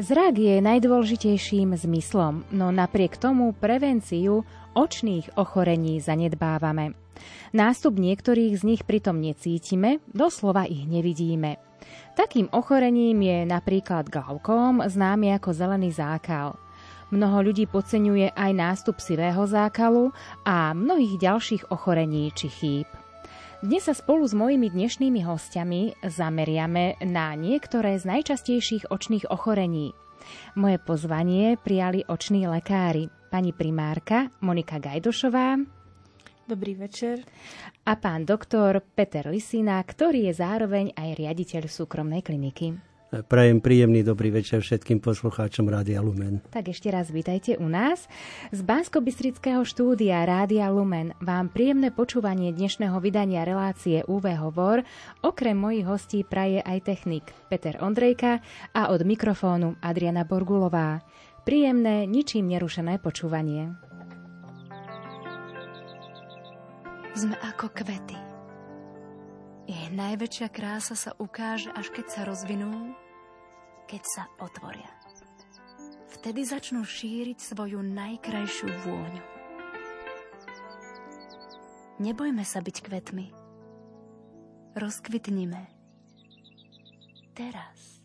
Zrak je najdôležitejším zmyslom, no napriek tomu prevenciu očných ochorení zanedbávame. Nástup niektorých z nich pritom necítime, doslova ich nevidíme. Takým ochorením je napríklad glaukóm, známy ako zelený zákal. Mnoho ľudí podceňuje aj nástup sivého zákalu a mnohých ďalších ochorení či chýb. Dnes sa spolu s mojimi dnešnými hostiami zameriame na niektoré z najčastejších očných ochorení. Moje pozvanie prijali oční lekári, pani primárka Monika Gajdošová. Dobrý večer. A pán doktor Peter Lisina, ktorý je zároveň aj riaditeľ súkromnej kliniky. Prajem príjemný dobrý večer všetkým poslucháčom Rádia Lumen. Tak ešte raz vítajte u nás. Z bansko štúdia Rádia Lumen vám príjemné počúvanie dnešného vydania relácie UV Hovor okrem mojich hostí praje aj technik Peter Ondrejka a od mikrofónu Adriana Borgulová. Príjemné, ničím nerušené počúvanie. Sme ako kvety ich najväčšia krása sa ukáže, až keď sa rozvinú, keď sa otvoria. Vtedy začnú šíriť svoju najkrajšiu vôňu. Nebojme sa byť kvetmi. Rozkvitnime. Teraz.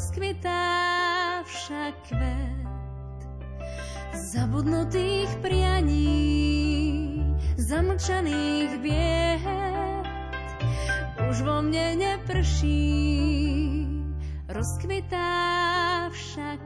Rozkvitá však kvet. Zabudnutých prianí, zamlčaných vied. Už vo mne neprší, rozkvitá však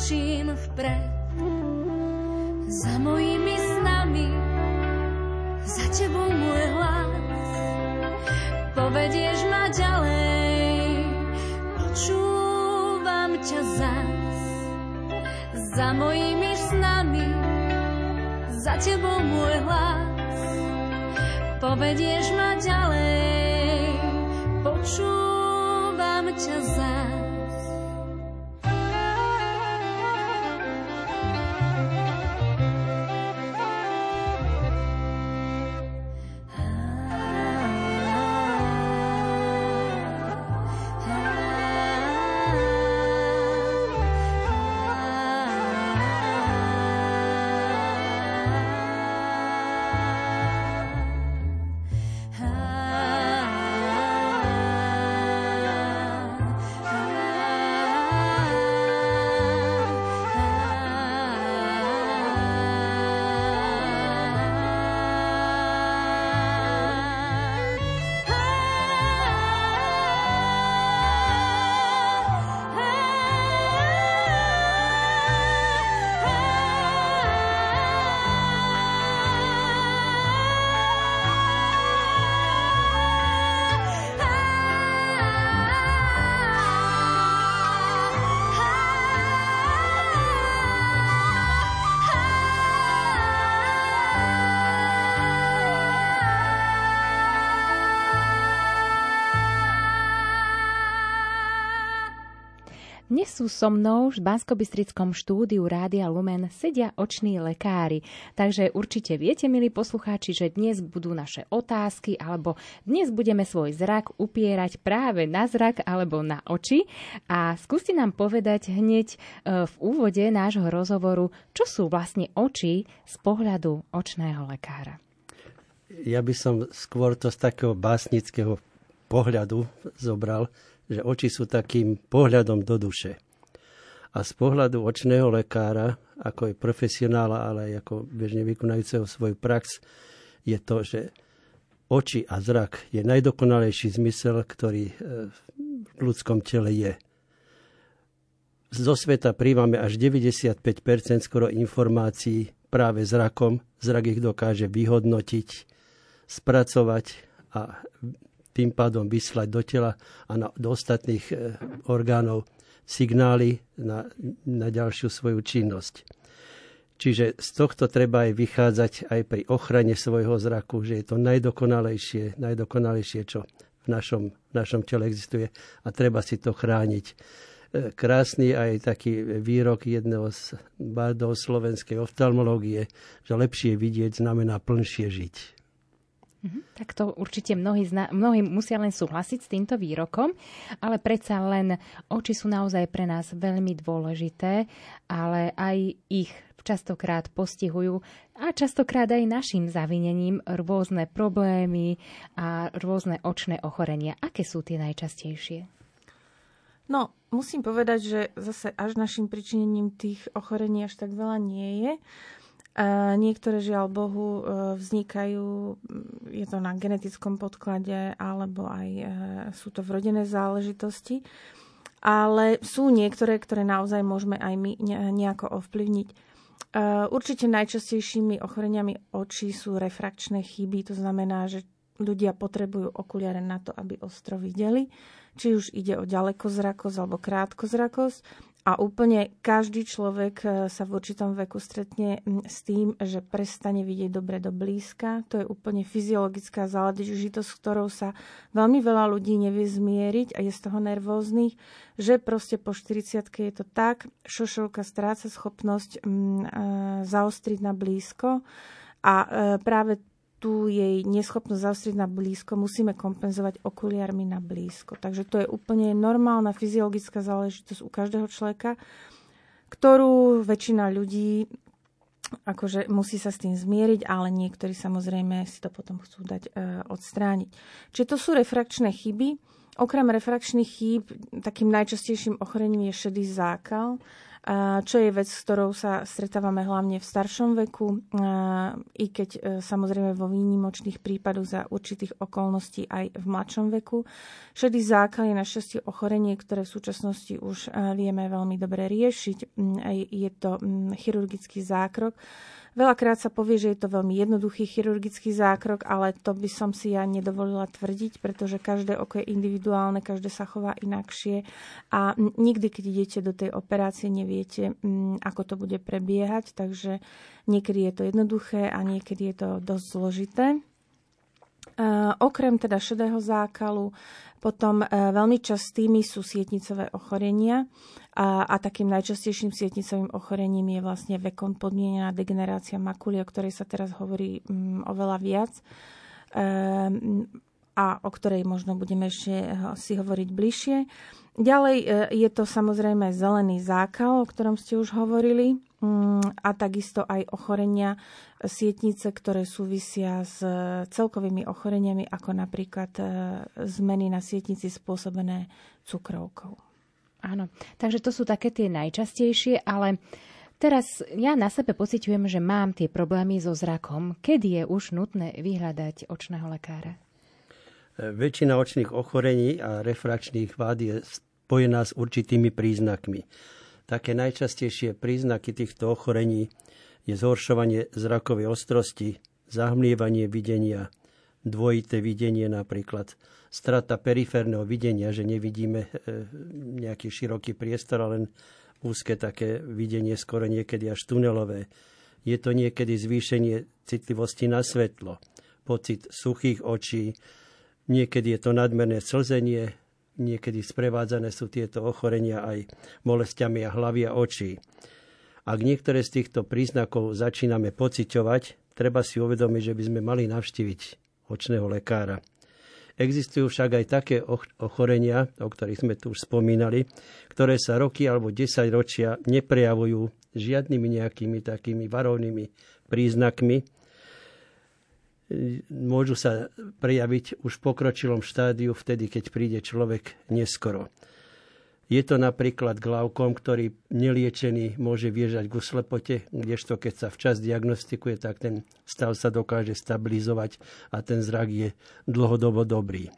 kráčim vpred. Za mojimi snami, za tebou môj hlas, povedieš ma ďalej, počúvam ťa zas, Za mojimi snami, za tebou môj hlas, povedieš ma ďalej, počúvam ťa zas. Sú so mnou v Banskobystrickom štúdiu Rádia Lumen sedia oční lekári. Takže určite viete, milí poslucháči, že dnes budú naše otázky alebo dnes budeme svoj zrak upierať práve na zrak alebo na oči. A skúste nám povedať hneď e, v úvode nášho rozhovoru, čo sú vlastne oči z pohľadu očného lekára. Ja by som skôr to z takého básnického pohľadu zobral, že oči sú takým pohľadom do duše. A z pohľadu očného lekára, ako je profesionála, ale aj ako bežne vykonajúceho svoju prax, je to, že oči a zrak je najdokonalejší zmysel, ktorý e, v ľudskom tele je. Zo sveta príjmame až 95% skoro informácií práve zrakom. Zrak ich dokáže vyhodnotiť, spracovať a tým pádom vyslať do tela a na, do ostatných e, orgánov signály na, na ďalšiu svoju činnosť. Čiže z tohto treba aj vychádzať aj pri ochrane svojho zraku, že je to najdokonalejšie, najdokonalejšie, čo v našom, v našom tele existuje a treba si to chrániť. E, krásny aj taký výrok jedného z bádov slovenskej oftalmológie, že lepšie vidieť znamená plnšie žiť. Mhm, tak to určite mnohí, zna- mnohí musia len súhlasiť s týmto výrokom, ale predsa len oči sú naozaj pre nás veľmi dôležité, ale aj ich častokrát postihujú a častokrát aj našim zavinením rôzne problémy a rôzne očné ochorenia. Aké sú tie najčastejšie? No, musím povedať, že zase až našim pričinením tých ochorení až tak veľa nie je. Niektoré, žiaľ Bohu, e, vznikajú, je to na genetickom podklade, alebo aj e, sú to vrodené záležitosti. Ale sú niektoré, ktoré naozaj môžeme aj my nejako ovplyvniť. E, určite najčastejšími ochoreniami očí sú refrakčné chyby, to znamená, že ľudia potrebujú okuliare na to, aby ostro videli. Či už ide o ďalekozrakosť alebo krátkozrakosť. A úplne každý človek e, sa v určitom veku stretne s tým, že prestane vidieť dobre do blízka. To je úplne fyziologická záležitosť, s ktorou sa veľmi veľa ľudí nevie zmieriť a je z toho nervóznych, že proste po 40 je to tak, šošovka stráca schopnosť e, zaostriť na blízko a e, práve tú jej neschopnosť zaostriť na blízko musíme kompenzovať okuliarmi na blízko. Takže to je úplne normálna fyziologická záležitosť u každého človeka, ktorú väčšina ľudí akože musí sa s tým zmieriť, ale niektorí samozrejme si to potom chcú dať e, odstrániť. Čiže to sú refrakčné chyby. Okrem refrakčných chýb, takým najčastejším ochorením je šedý zákal čo je vec, s ktorou sa stretávame hlavne v staršom veku, i keď e, samozrejme vo výnimočných prípadoch za určitých okolností aj v mladšom veku. Šedý zákal je našťastie ochorenie, ktoré v súčasnosti už e, vieme veľmi dobre riešiť. Je to chirurgický zákrok, Veľakrát sa povie, že je to veľmi jednoduchý chirurgický zákrok, ale to by som si ja nedovolila tvrdiť, pretože každé oko je individuálne, každé sa chová inakšie a nikdy, keď idete do tej operácie, neviete, mm, ako to bude prebiehať, takže niekedy je to jednoduché a niekedy je to dosť zložité. Uh, okrem teda šedého zákalu, potom uh, veľmi častými sú sietnicové ochorenia. A, a takým najčastejším sietnicovým ochorením je vlastne vekom podmienená degenerácia makuly, o ktorej sa teraz hovorí um, oveľa viac. Um, a o ktorej možno budeme ešte si hovoriť bližšie. Ďalej je to samozrejme zelený zákal, o ktorom ste už hovorili, mm, a takisto aj ochorenia sietnice, ktoré súvisia s celkovými ochoreniami, ako napríklad eh, zmeny na sietnici spôsobené cukrovkou. Áno, takže to sú také tie najčastejšie, ale teraz ja na sebe pociťujem, že mám tie problémy so zrakom. Kedy je už nutné vyhľadať očného lekára? E, väčšina očných ochorení a refrakčných vád je spojená s určitými príznakmi. Také najčastejšie príznaky týchto ochorení je zhoršovanie zrakovej ostrosti, zahmlievanie videnia, dvojité videnie napríklad, strata periférneho videnia, že nevidíme e, nejaký široký priestor, ale len úzke také videnie, skoro niekedy až tunelové. Je to niekedy zvýšenie citlivosti na svetlo, pocit suchých očí, niekedy je to nadmerné slzenie, niekedy sprevádzané sú tieto ochorenia aj bolestiami a hlavy a očí. Ak niektoré z týchto príznakov začíname pociťovať, treba si uvedomiť, že by sme mali navštíviť očného lekára. Existujú však aj také ochorenia, o ktorých sme tu už spomínali, ktoré sa roky alebo 10 ročia neprejavujú žiadnymi nejakými takými varovnými príznakmi. Môžu sa prejaviť už v pokročilom štádiu vtedy, keď príde človek neskoro. Je to napríklad glaukom, ktorý neliečený môže viežať k slepote, kdežto keď sa včas diagnostikuje, tak ten stav sa dokáže stabilizovať a ten zrak je dlhodobo dobrý.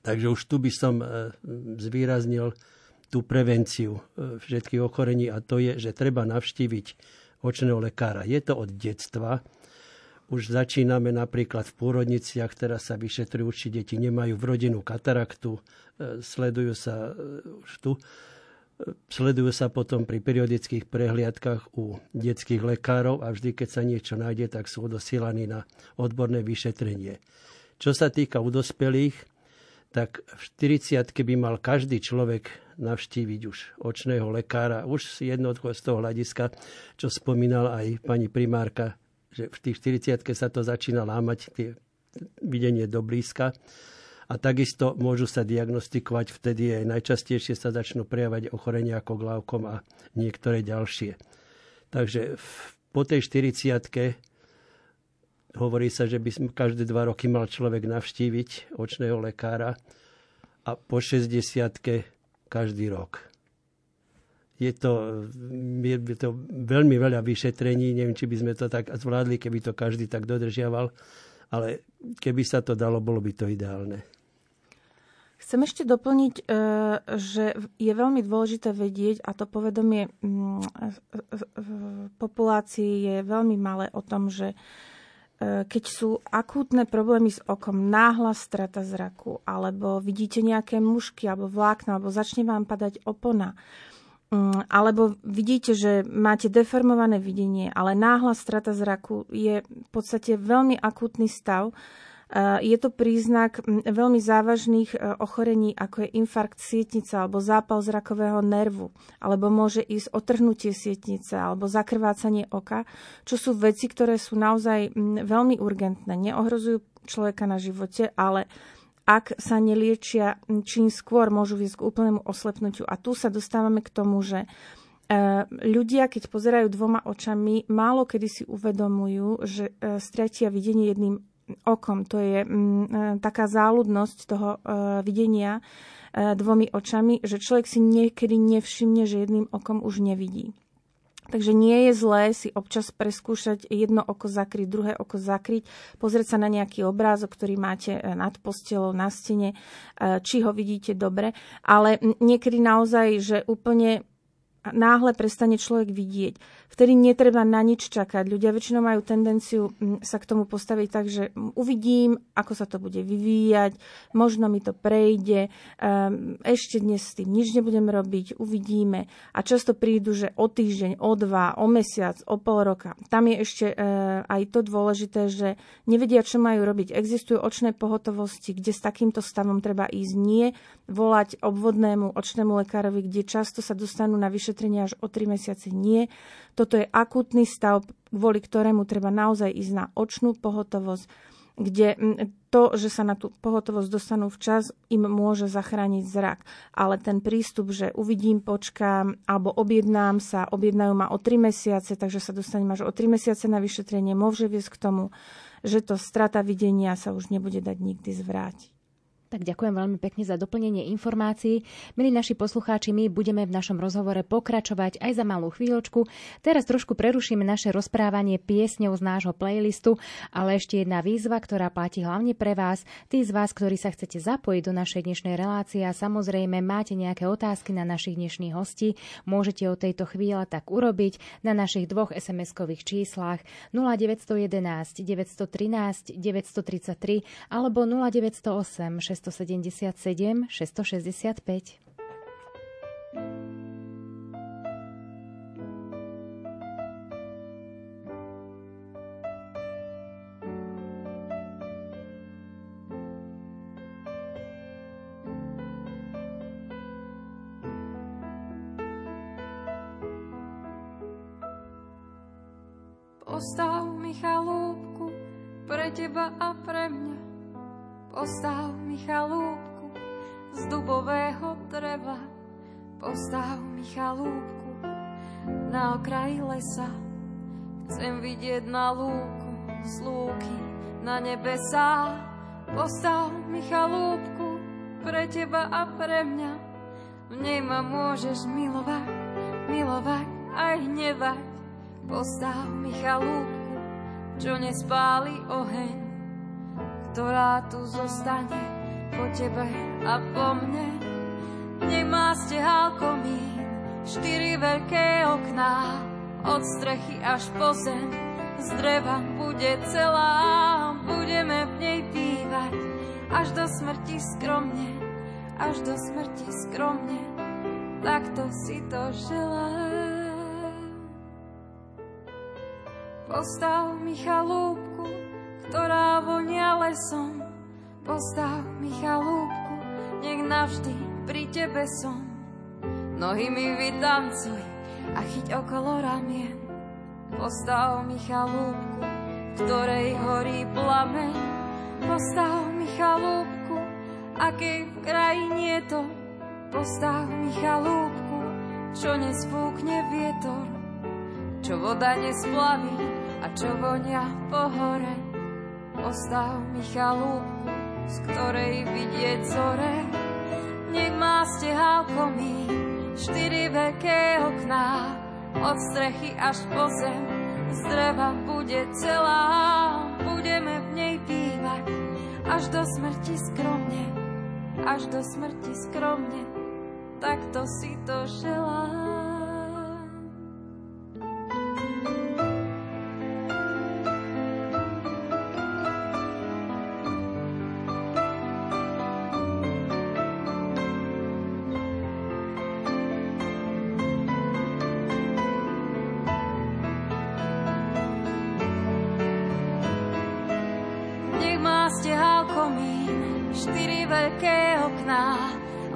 Takže už tu by som e, zvýraznil tú prevenciu e, všetkých ochorení a to je, že treba navštíviť očného lekára. Je to od detstva, už začíname napríklad v pôrodniciach, teraz sa vyšetrujú, či deti nemajú v rodinu kataraktu, e, sledujú sa e, už tu, e, sledujú sa potom pri periodických prehliadkach u detských lekárov a vždy, keď sa niečo nájde, tak sú odosielaní na odborné vyšetrenie. Čo sa týka u dospelých, tak v 40 by mal každý človek navštíviť už očného lekára, už jednotko z toho hľadiska, čo spomínala aj pani primárka že v tých 40 sa to začína lámať, tie videnie do blízka. A takisto môžu sa diagnostikovať vtedy aj najčastejšie sa začnú prejavať ochorenia ako glaukom a niektoré ďalšie. Takže po tej 40 hovorí sa, že by každé dva roky mal človek navštíviť očného lekára a po 60 každý rok je to, je to veľmi veľa vyšetrení, neviem, či by sme to tak zvládli, keby to každý tak dodržiaval, ale keby sa to dalo, bolo by to ideálne. Chcem ešte doplniť, e, že je veľmi dôležité vedieť, a to povedomie mm, populácii je veľmi malé o tom, že e, keď sú akútne problémy s okom, náhla strata zraku, alebo vidíte nejaké mušky alebo vlákna, alebo začne vám padať opona, alebo vidíte, že máte deformované videnie, ale náhla strata zraku je v podstate veľmi akútny stav. Je to príznak mm, veľmi závažných e, ochorení, ako je infarkt sietnice alebo zápal zrakového nervu, alebo môže ísť otrhnutie sietnice alebo zakrvácanie oka, čo sú veci, ktoré sú naozaj mm, veľmi urgentné. Neohrozujú človeka na živote, ale ak sa neliečia, čím skôr môžu viesť k úplnému oslepnutiu. A tu sa dostávame k tomu, že e, ľudia, keď pozerajú dvoma očami, málo kedy si uvedomujú, že e, stratia videnie jedným okom. To je e, taká záľudnosť toho videnia dvomi očami, že človek si niekedy nevšimne, že jedným okom už nevidí. Takže nie je zlé si občas preskúšať jedno oko zakryť, druhé oko zakryť, pozrieť sa na nejaký obrázok, ktorý máte e, nad postelou, na stene, e, či ho vidíte dobre. Ale niekedy naozaj, že úplne náhle prestane človek vidieť. Vtedy netreba na nič čakať. Ľudia väčšinou majú tendenciu mm, sa k tomu postaviť tak, že uvidím, ako sa to bude vyvíjať, možno mi to prejde, ehm, ešte dnes s tým nič nebudem robiť, uvidíme. A často prídu, že o týždeň, o dva, o mesiac, o pol roka. Tam je ešte e, aj to dôležité, že nevedia, čo majú robiť. Existujú očné pohotovosti, kde s takýmto stavom treba ísť nie, volať obvodnému očnému lekárovi, kde často sa dostanú na vyšetrovanie vyšetrenie až o 3 mesiace nie. Toto je akutný stav, kvôli ktorému treba naozaj ísť na očnú pohotovosť, kde to, že sa na tú pohotovosť dostanú včas, im môže zachrániť zrak. Ale ten prístup, že uvidím, počkám, alebo objednám sa, objednajú ma o 3 mesiace, takže sa dostanem až o 3 mesiace na vyšetrenie, môže viesť k tomu, že to strata videnia sa už nebude dať nikdy zvrátiť. Tak ďakujem veľmi pekne za doplnenie informácií. Milí naši poslucháči, my budeme v našom rozhovore pokračovať aj za malú chvíľočku. Teraz trošku prerušíme naše rozprávanie piesňou z nášho playlistu, ale ešte jedna výzva, ktorá platí hlavne pre vás. Tí z vás, ktorí sa chcete zapojiť do našej dnešnej relácie a samozrejme máte nejaké otázky na našich dnešných hostí, môžete o tejto chvíle tak urobiť na našich dvoch SMS-kových číslach 0911 913 933 alebo 0908 677 677 665. Ostav mi chalúbku pre teba a pre mňa Postav mi chalúbku z dubového dreva. Postav mi chalúbku na okraji lesa. Chcem vidieť na lúku z lúky na nebesá. Postav mi chalúbku pre teba a pre mňa. V nej ma môžeš milovať, milovať aj hnevať. Postav mi chalúbku, čo nespáli oheň, ktorá tu zostane po tebe a po mne. Nemá stehal komín, štyri veľké okná, od strechy až po zem, z dreva bude celá, budeme v nej bývať, až do smrti skromne, až do smrti skromne, takto si to želám. Postav mi chalúbku, ktorá vonia lesom, postav mi chalúbku, nech navždy pri tebe som. Nohy mi vytancuj a chyť okolo ramien, postav mi chalúbku, ktorej horí plameň, postav mi chalúbku, akej v krajine to, postav mi chalúbku, čo nesfúkne vietor, čo voda nesplaví a čo vonia po hore. Postav mi chalúbku, z ktorej vidieť zore, nech má stehal komín, štyri veľké okná, od strechy až po zem, z dreva bude celá, budeme v nej bývať, až do smrti skromne, až do smrti skromne, takto si to želám.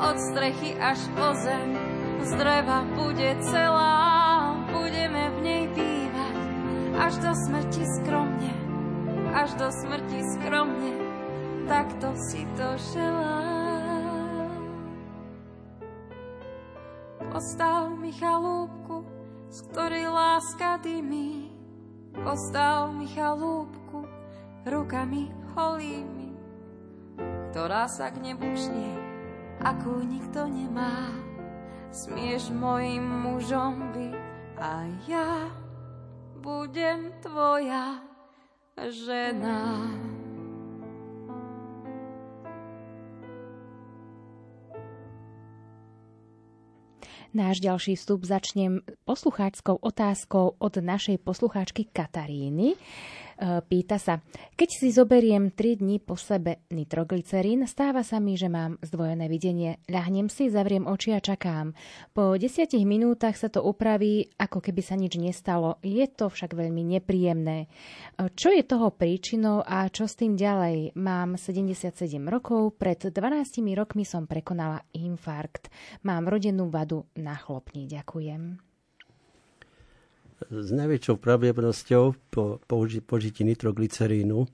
Od strechy až po zem, z dreva bude celá, budeme v nej bývať, až do smrti skromne, až do smrti skromne, takto si to želám. Postav mi chalúbku, z ktorej láska dymí, postav mi chalúbku, rukami holými, ktorá sa k nebu šnie, akú nikto nemá. Smieš mojim mužom byť a ja budem tvoja žena. Náš ďalší vstup začnem poslucháčskou otázkou od našej poslucháčky Kataríny. E, Pýta sa, keď si zoberiem 3 dní po sebe nitroglycerín, stáva sa mi, že mám zdvojené videnie. Ľahnem si, zavriem oči a čakám. Po 10 minútach sa to upraví, ako keby sa nič nestalo. Je to však veľmi nepríjemné. E, Čo je toho príčinou a čo s tým ďalej? Mám 77 rokov, pred 12 rokmi som prekonala infarkt. Mám rodennú vadu na chlopni. Ďakujem s najväčšou pravdepodobnosťou po použi- požití nitroglycerínu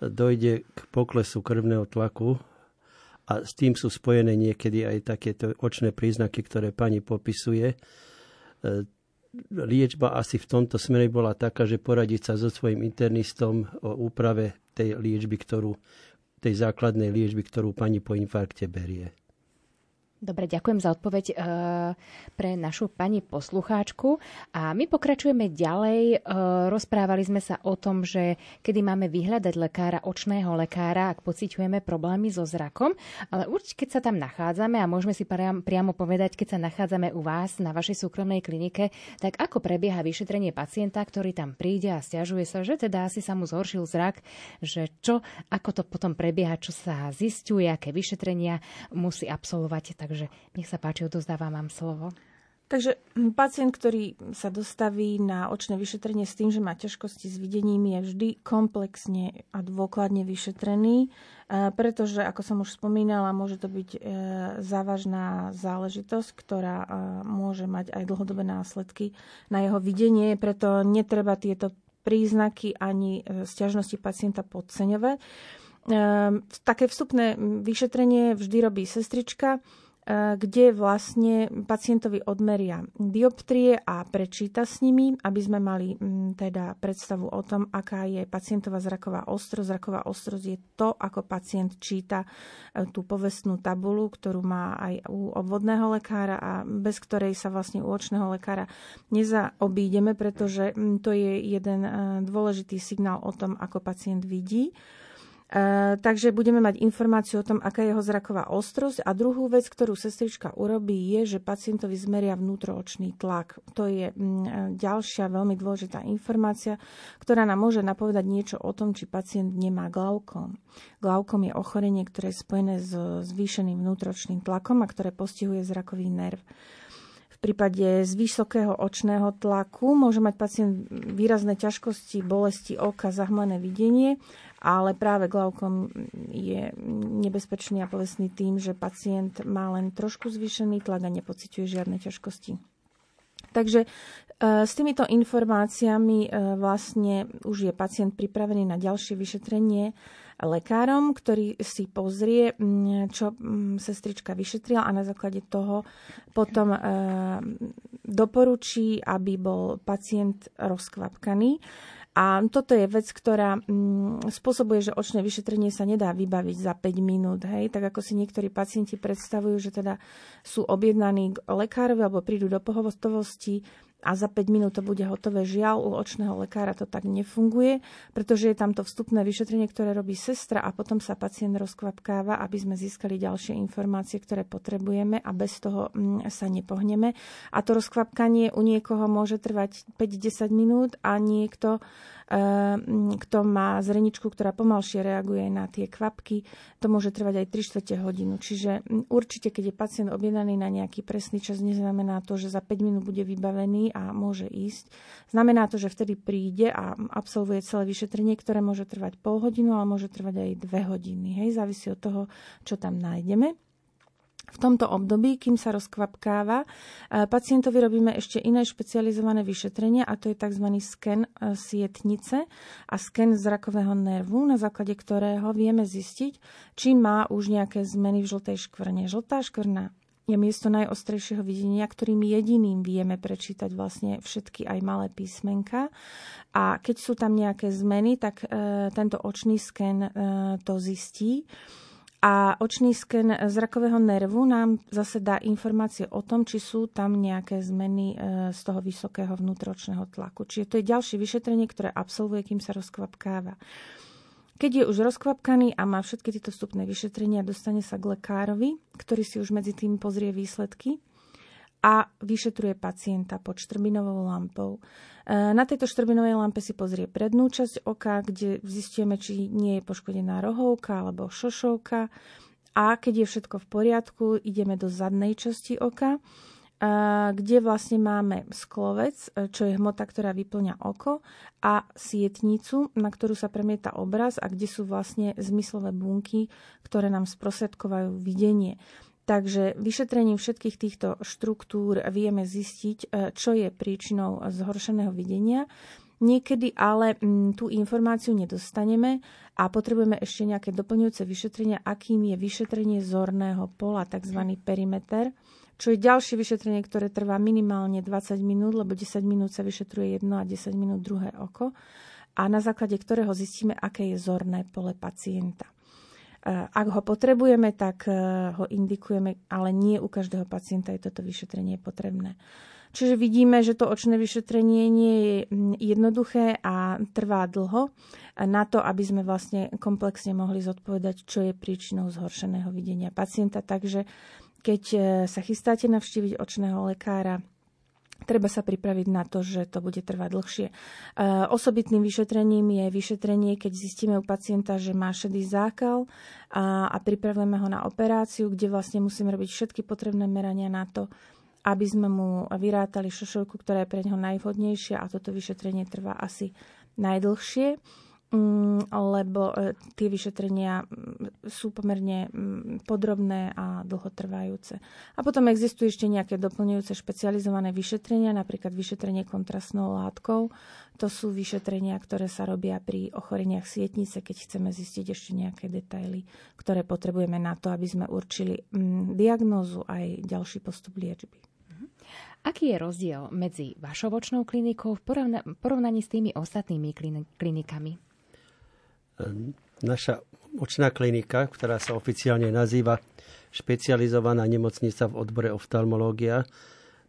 dojde k poklesu krvného tlaku a s tým sú spojené niekedy aj takéto očné príznaky, ktoré pani popisuje. E, liečba asi v tomto smere bola taká, že poradiť sa so svojím internistom o úprave tej liečby, ktorú, tej základnej liečby, ktorú pani po infarkte berie. Dobre, ďakujem za odpoveď e, pre našu pani poslucháčku. A my pokračujeme ďalej. E, rozprávali sme sa o tom, že kedy máme vyhľadať lekára, očného lekára, ak pociťujeme problémy so zrakom. Ale určite, keď sa tam nachádzame, a môžeme si priam, priamo povedať, keď sa nachádzame u vás na vašej súkromnej klinike, tak ako prebieha vyšetrenie pacienta, ktorý tam príde a stiažuje sa, že teda asi sa mu zhoršil zrak, že čo, ako to potom prebieha, čo sa zistuje, aké vyšetrenia musí absolvovať. Takže nech sa páči, odozdávam vám slovo. Takže pacient, ktorý sa dostaví na očné vyšetrenie s tým, že má ťažkosti s videním, je vždy komplexne a dôkladne vyšetrený, pretože, ako som už spomínala, môže to byť e, závažná záležitosť, ktorá môže mať aj dlhodobé následky na jeho videnie, preto netreba tieto príznaky ani stiažnosti pacienta podceňovať. Také vstupné vyšetrenie vždy robí sestrička, E, kde vlastne pacientovi odmeria dioptrie a prečíta s nimi, aby sme mali teda predstavu o tom, aká je pacientová zraková ostrosť. Zraková ostrosť je to, ako pacient číta e, tú povestnú tabulu, ktorú má aj u obvodného lekára a bez ktorej sa vlastne u očného lekára nezaobídeme, pretože to je jeden e, dôležitý signál o tom, ako pacient vidí. E, takže budeme mať informáciu o tom, aká je jeho zraková ostrosť. A druhú vec, ktorú sestrička urobí, je, že pacientovi zmeria vnútroočný tlak. To je mm, e, ďalšia veľmi dôležitá informácia, ktorá nám môže napovedať niečo o tom, či pacient nemá glaukom. Glaukom je ochorenie, ktoré je spojené s zvýšeným vnútročným tlakom a ktoré postihuje zrakový nerv. V prípade z vysokého očného tlaku môže mať pacient výrazné ťažkosti, bolesti oka, zahmlené videnie ale práve glaukom je nebezpečný a povestný tým, že pacient má len trošku zvýšený tlak a nepociťuje žiadne ťažkosti. Takže e, s týmito informáciami e, vlastne už je pacient pripravený na ďalšie vyšetrenie lekárom, ktorý si pozrie, čo sestrička vyšetrila a na základe toho potom e, doporučí, aby bol pacient rozkvapkaný. A toto je vec, ktorá mm, spôsobuje, že očné vyšetrenie sa nedá vybaviť za 5 minút. Hej? Tak ako si niektorí pacienti predstavujú, že teda sú objednaní k lekárovi alebo prídu do pohotovosti a za 5 minút to bude hotové. Žiaľ, u očného lekára to tak nefunguje, pretože je tam to vstupné vyšetrenie, ktoré robí sestra a potom sa pacient rozkvapkáva, aby sme získali ďalšie informácie, ktoré potrebujeme a bez toho mm, sa nepohneme. A to rozkvapkanie u niekoho môže trvať 5-10 minút a niekto kto má zreničku, ktorá pomalšie reaguje na tie kvapky, to môže trvať aj 3 čtvrte hodinu. Čiže určite, keď je pacient objednaný na nejaký presný čas, neznamená to, že za 5 minút bude vybavený a môže ísť. Znamená to, že vtedy príde a absolvuje celé vyšetrenie, ktoré môže trvať pol hodinu, ale môže trvať aj 2 hodiny. Hej, závisí od toho, čo tam nájdeme. V tomto období, kým sa rozkvapkáva, e, pacientovi robíme ešte iné špecializované vyšetrenie a to je tzv. sken e, sietnice a sken zrakového nervu, na základe ktorého vieme zistiť, či má už nejaké zmeny v žltej škvrne. Žltá škvrna je miesto najostrejšieho videnia, ktorým jediným vieme prečítať vlastne všetky aj malé písmenka. A keď sú tam nejaké zmeny, tak e, tento očný sken e, to zistí. A očný sken zrakového nervu nám zase dá informácie o tom, či sú tam nejaké zmeny e, z toho vysokého vnútročného tlaku. Čiže to je ďalšie vyšetrenie, ktoré absolvuje, kým sa rozkvapkáva. Keď je už rozkvapkaný a má všetky tieto vstupné vyšetrenia, dostane sa k lekárovi, ktorý si už medzi tým pozrie výsledky a vyšetruje pacienta pod štrbinovou lampou. E, na tejto štrbinovej lampe si pozrie prednú časť oka, kde zistíme, či nie je poškodená rohovka alebo šošovka. A keď je všetko v poriadku, ideme do zadnej časti oka, e, kde vlastne máme sklovec, e, čo je hmota, ktorá vyplňa oko, a sietnicu, na ktorú sa premieta obraz a kde sú vlastne zmyslové bunky, ktoré nám sprostredkovajú videnie. Takže vyšetrením všetkých týchto štruktúr vieme zistiť, e, čo je príčinou zhoršeného videnia. Niekedy ale tú informáciu nedostaneme a potrebujeme ešte nejaké doplňujúce vyšetrenia, akým je vyšetrenie zorného pola, tzv. perimeter, čo je ďalšie vyšetrenie, ktoré trvá minimálne 20 minút, lebo 10 minút sa vyšetruje jedno a 10 minút druhé oko a na základe ktorého zistíme, aké je zorné pole pacienta. Ak ho potrebujeme, tak e, ho indikujeme, ale nie u každého pacienta je toto vyšetrenie potrebné. Čiže vidíme, že to očné vyšetrenie nie je jednoduché a trvá dlho na to, aby sme vlastne komplexne mohli zodpovedať, čo je príčinou zhoršeného videnia pacienta. Takže keď sa chystáte navštíviť očného lekára, Treba sa pripraviť na to, že to bude trvať dlhšie. E, osobitným vyšetrením je vyšetrenie, keď zistíme u pacienta, že má šedý zákal a, a pripravujeme ho na operáciu, kde vlastne musíme robiť všetky potrebné merania na to, aby sme mu vyrátali šošovku, ktorá je pre neho najvhodnejšia a toto vyšetrenie trvá asi najdlhšie. Mm, lebo e, tie vyšetrenia mm, sú pomerne mm, podrobné a dlhotrvajúce. A potom existujú ešte nejaké doplňujúce špecializované vyšetrenia, napríklad vyšetrenie kontrastnou látkou. To sú vyšetrenia, ktoré sa robia pri ochoreniach sietnice, keď chceme zistiť ešte nejaké detaily, ktoré potrebujeme na to, aby sme určili diagnózu aj ďalší postup liečby. Mhm. Aký je rozdiel medzi vašou očnou klinikou v porovnaní s tými ostatnými klinikami? Naša očná klinika, ktorá sa oficiálne nazýva špecializovaná nemocnica v odbore oftalmológia,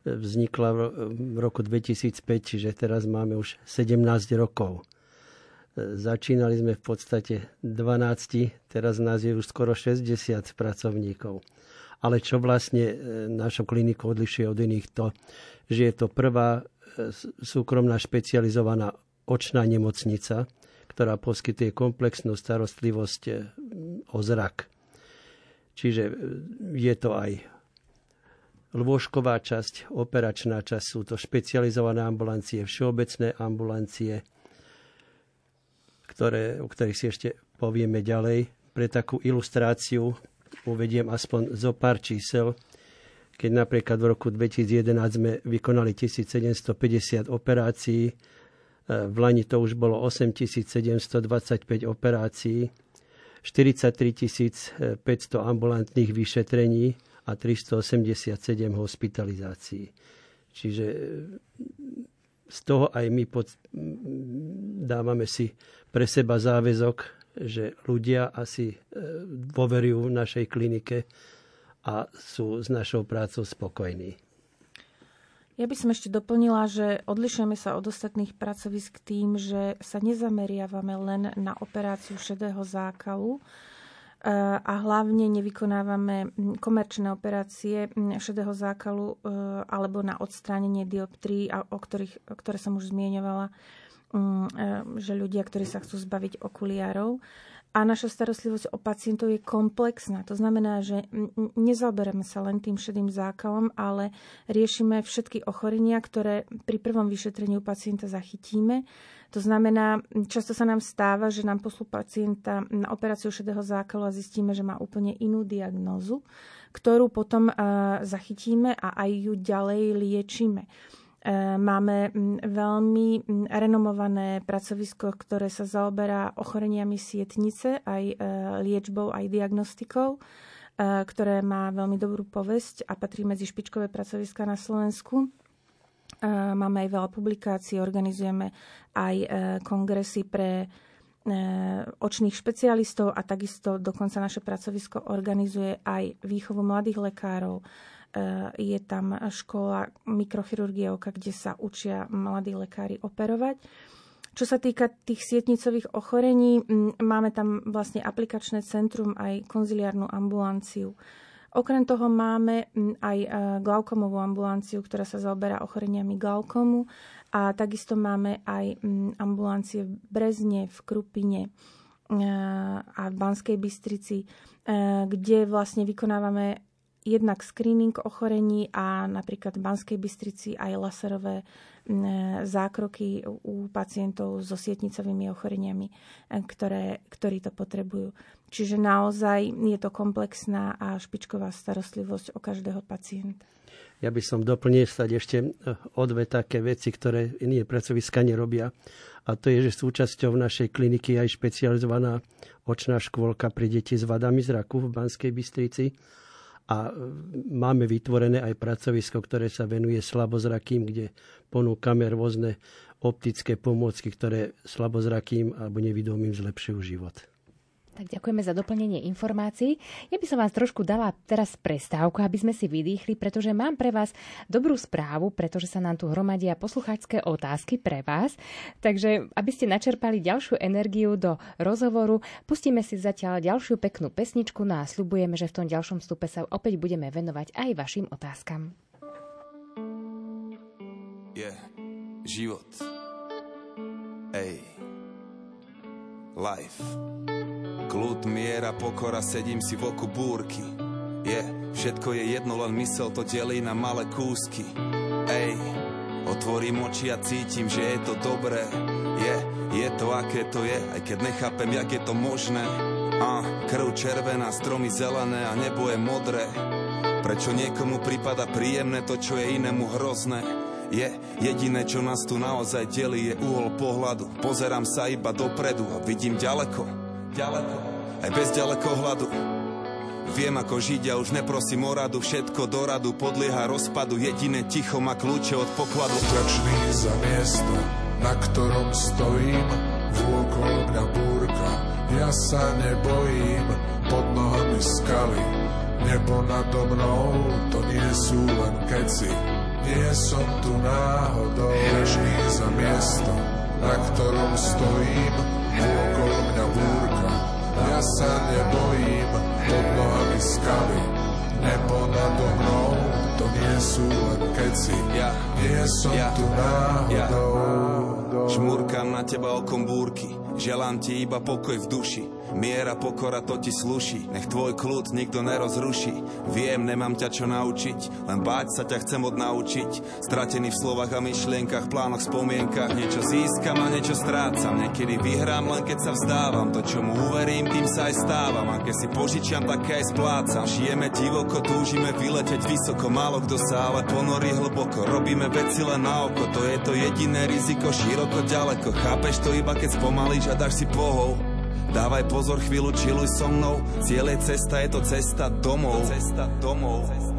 vznikla v roku 2005, čiže teraz máme už 17 rokov. Začínali sme v podstate 12, teraz nás je už skoro 60 pracovníkov. Ale čo vlastne našu kliniku odlišuje od iných to, že je to prvá súkromná špecializovaná očná nemocnica, ktorá poskytuje komplexnú starostlivosť eh, o zrak. Čiže eh, je to aj lôžková časť, operačná časť, sú to špecializované ambulancie, všeobecné ambulancie, ktoré, o ktorých si ešte povieme ďalej. Pre takú ilustráciu uvediem aspoň zo pár čísel. Keď napríklad v roku 2011 sme vykonali 1750 operácií, v Lani to už bolo 8725 operácií, 43 500 ambulantných vyšetrení a 387 hospitalizácií. Čiže e, z toho aj my pod, dávame si pre seba záväzok, že ľudia asi e, dôverujú v našej klinike a sú s našou prácou spokojní. Ja by som ešte doplnila, že odlišujeme sa od ostatných pracovisk tým, že sa nezameriavame len na operáciu šedého zákalu, e, a hlavne nevykonávame komerčné operácie šedého zákalu e, alebo na odstránenie dioptrií, o ktorých, ktoré som už zmieňovala, e, že ľudia, ktorí sa chcú zbaviť okuliárov, a naša starostlivosť o pacientov je komplexná. To znamená, že nezaoberáme sa len tým šedým zákalom, ale riešime všetky ochorenia, ktoré pri prvom vyšetrení u pacienta zachytíme. To znamená, často sa nám stáva, že nám poslú pacienta na operáciu šedého zákalu a zistíme, že má úplne inú diagnózu, ktorú potom zachytíme a aj ju ďalej liečíme. E, máme veľmi renomované pracovisko, ktoré sa zaoberá ochoreniami sietnice, aj e, liečbou, aj diagnostikou, e, ktoré má veľmi dobrú povesť a patrí medzi špičkové pracoviska na Slovensku. Máme aj veľa publikácií, organizujeme aj kongresy pre očných špecialistov a takisto dokonca naše pracovisko organizuje aj výchovu mladých lekárov, je tam škola mikrochirurgie oka, kde sa učia mladí lekári operovať. Čo sa týka tých sietnicových ochorení, máme tam vlastne aplikačné centrum aj konziliárnu ambulanciu. Okrem toho máme aj eh, glaukomovú ambulanciu, ktorá sa zaoberá ochoreniami glaukomu a takisto máme aj ambulancie v Brezne, v Krupine eh, a v Banskej Bystrici, kde vlastne vykonávame jednak screening ochorení a napríklad v Banskej Bystrici aj laserové zákroky u pacientov so sietnicovými ochoreniami, e, ktoré, ktorí to potrebujú. Čiže naozaj je to komplexná a špičková starostlivosť o každého pacienta. Ja by som doplnil stať ešte e, o dve také veci, ktoré iné pracoviska nerobia. A to je, že súčasťou našej kliniky je aj špecializovaná očná škôlka pre deti s vadami zraku v Banskej Bystrici a máme vytvorené aj pracovisko, ktoré sa venuje slabozrakým, kde ponúkame rôzne optické pomôcky, ktoré slabozrakým alebo nevidomým zlepšujú život. Tak ďakujeme za doplnenie informácií. Ja by som vás trošku dala teraz prestávku, aby sme si vydýchli, pretože mám pre vás dobrú správu, pretože sa nám tu hromadia poslucháčské otázky pre vás. Takže aby ste načerpali ďalšiu energiu do rozhovoru, pustíme si zatiaľ ďalšiu peknú pesničku no a sľubujeme, že v tom ďalšom stupe sa opäť budeme venovať aj vašim otázkam. Yeah. život. Ej. Life. Kľud, miera, pokora, sedím si v oku búrky. Je, yeah, všetko je jedno, len mysel to delí na malé kúsky. Ej, otvorím oči a cítim, že je to dobré. Je, yeah, je to aké to je, aj keď nechápem, jak je to možné. A krv červená, stromy zelené a nebo je modré. Prečo niekomu prípada príjemné to, čo je inému hrozné? Je jediné, čo nás tu naozaj delí, je uhol pohľadu. Pozerám sa iba dopredu a vidím ďaleko, ďaleko, aj bez ďalekohľadu. Viem ako žiť a už neprosím o radu, všetko do radu podlieha rozpadu, jediné ticho má kľúče od pokladu. Vďačný za miesto, na ktorom stojím, vôkol mňa búrka, ja sa nebojím, pod nohami skaly, nebo nado mnou, to nie sú len keci, nie som tu náhodou. Vďačný za miesto, na ktorom stojím, okolo mňa búrka. Ja sa nebojím, pod nohami skaly, nebo nado mnou, to nie sú len keci. Ja, nie som ja, tu náhodou. Ja. Šmúrkam na teba okom búrky, želám ti iba pokoj v duši. Miera, pokora, to ti sluší. Nech tvoj kľud nikto nerozruší. Viem, nemám ťa čo naučiť, len báť sa ťa chcem odnaučiť. Stratený v slovách a myšlienkach, plánoch, spomienkach. Niečo získam a niečo strácam. Niekedy vyhrám, len keď sa vzdávam. To, čo mu uverím, tým sa aj stávam. A keď si požičiam, také aj splácam. Žijeme divoko, túžime vyleteť vysoko. Málo kto sa ale ponorí hlboko. Robíme veci len na oko. To je to jediné riziko, široko, ďaleko. Chápeš to iba, keď spomalíš a dáš si pohov. Dávaj pozor chvíľu, čiluj so mnou. Ciele cesta, je to cesta domov. Cesta domov. Cesta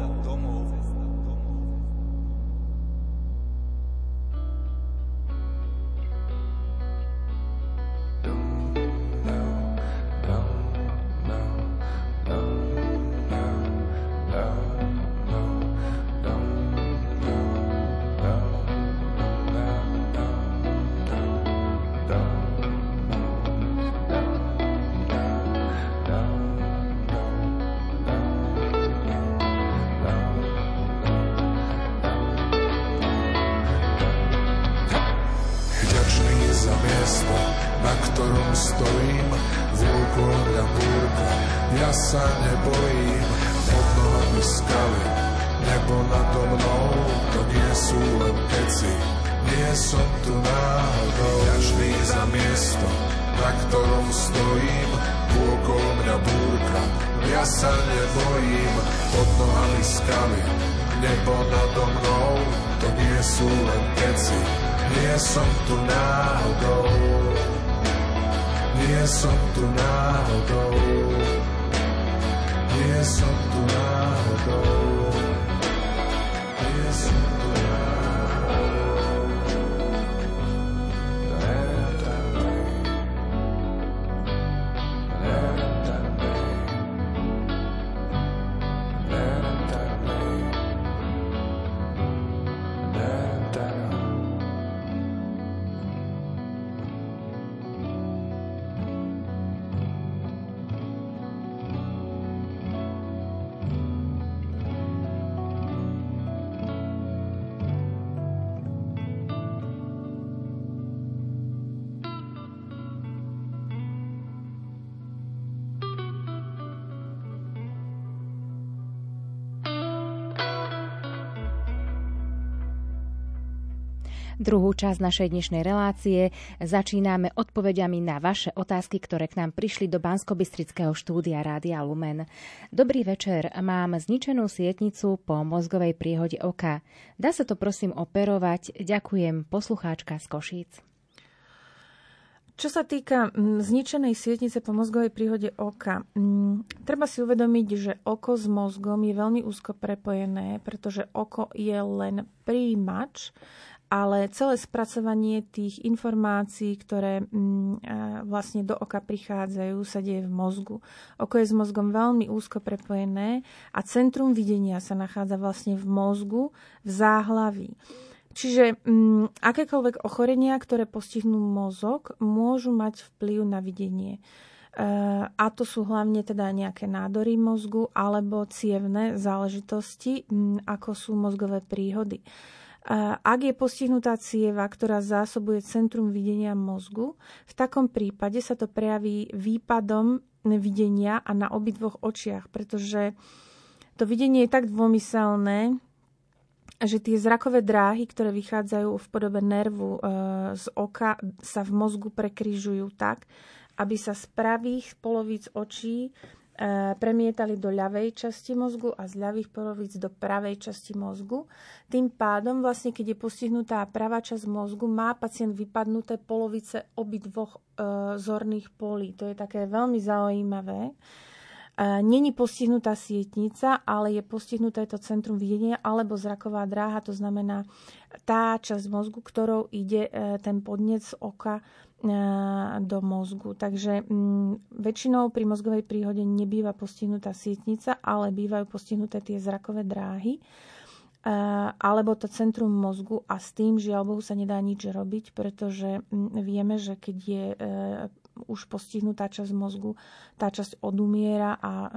Druhú časť našej dnešnej relácie začíname odpovediami na vaše otázky, ktoré k nám prišli do bansko štúdia Rádia Lumen. Dobrý večer, mám zničenú sietnicu po mozgovej príhode oka. Dá sa to prosím operovať? Ďakujem, poslucháčka z Košíc. Čo sa týka mm, zničenej sietnice po mozgovej príhode oka, mm, treba si uvedomiť, že oko s mozgom je veľmi úzko prepojené, pretože oko je len príjimač ale celé spracovanie tých informácií, ktoré mm, vlastne do oka prichádzajú, sa deje v mozgu. Oko je s mozgom veľmi úzko prepojené a centrum videnia sa nachádza vlastne v mozgu, v záhlaví. Čiže mm, akékoľvek ochorenia, ktoré postihnú mozog, môžu mať vplyv na videnie. E, a to sú hlavne teda nejaké nádory mozgu alebo cievne záležitosti, mm, ako sú mozgové príhody. Ak je postihnutá cieva, ktorá zásobuje centrum videnia mozgu, v takom prípade sa to prejaví výpadom videnia a na obidvoch očiach, pretože to videnie je tak dvomyselné, že tie zrakové dráhy, ktoré vychádzajú v podobe nervu e, z oka, sa v mozgu prekryžujú tak, aby sa z pravých polovíc očí premietali do ľavej časti mozgu a z ľavých polovíc do pravej časti mozgu. Tým pádom, vlastne, keď je postihnutá pravá časť mozgu, má pacient vypadnuté polovice obidvoch e, zorných polí. To je také veľmi zaujímavé. Není postihnutá sietnica, ale je postihnuté to centrum videnia alebo zraková dráha, to znamená tá časť mozgu, ktorou ide e, ten podnec oka e, do mozgu. Takže mm, väčšinou pri mozgovej príhode nebýva postihnutá sietnica, ale bývajú postihnuté tie zrakové dráhy e, alebo to centrum mozgu a s tým žiaľ Bohu sa nedá nič robiť, pretože mm, vieme, že keď je už postihnutá časť mozgu, tá časť odumiera a e,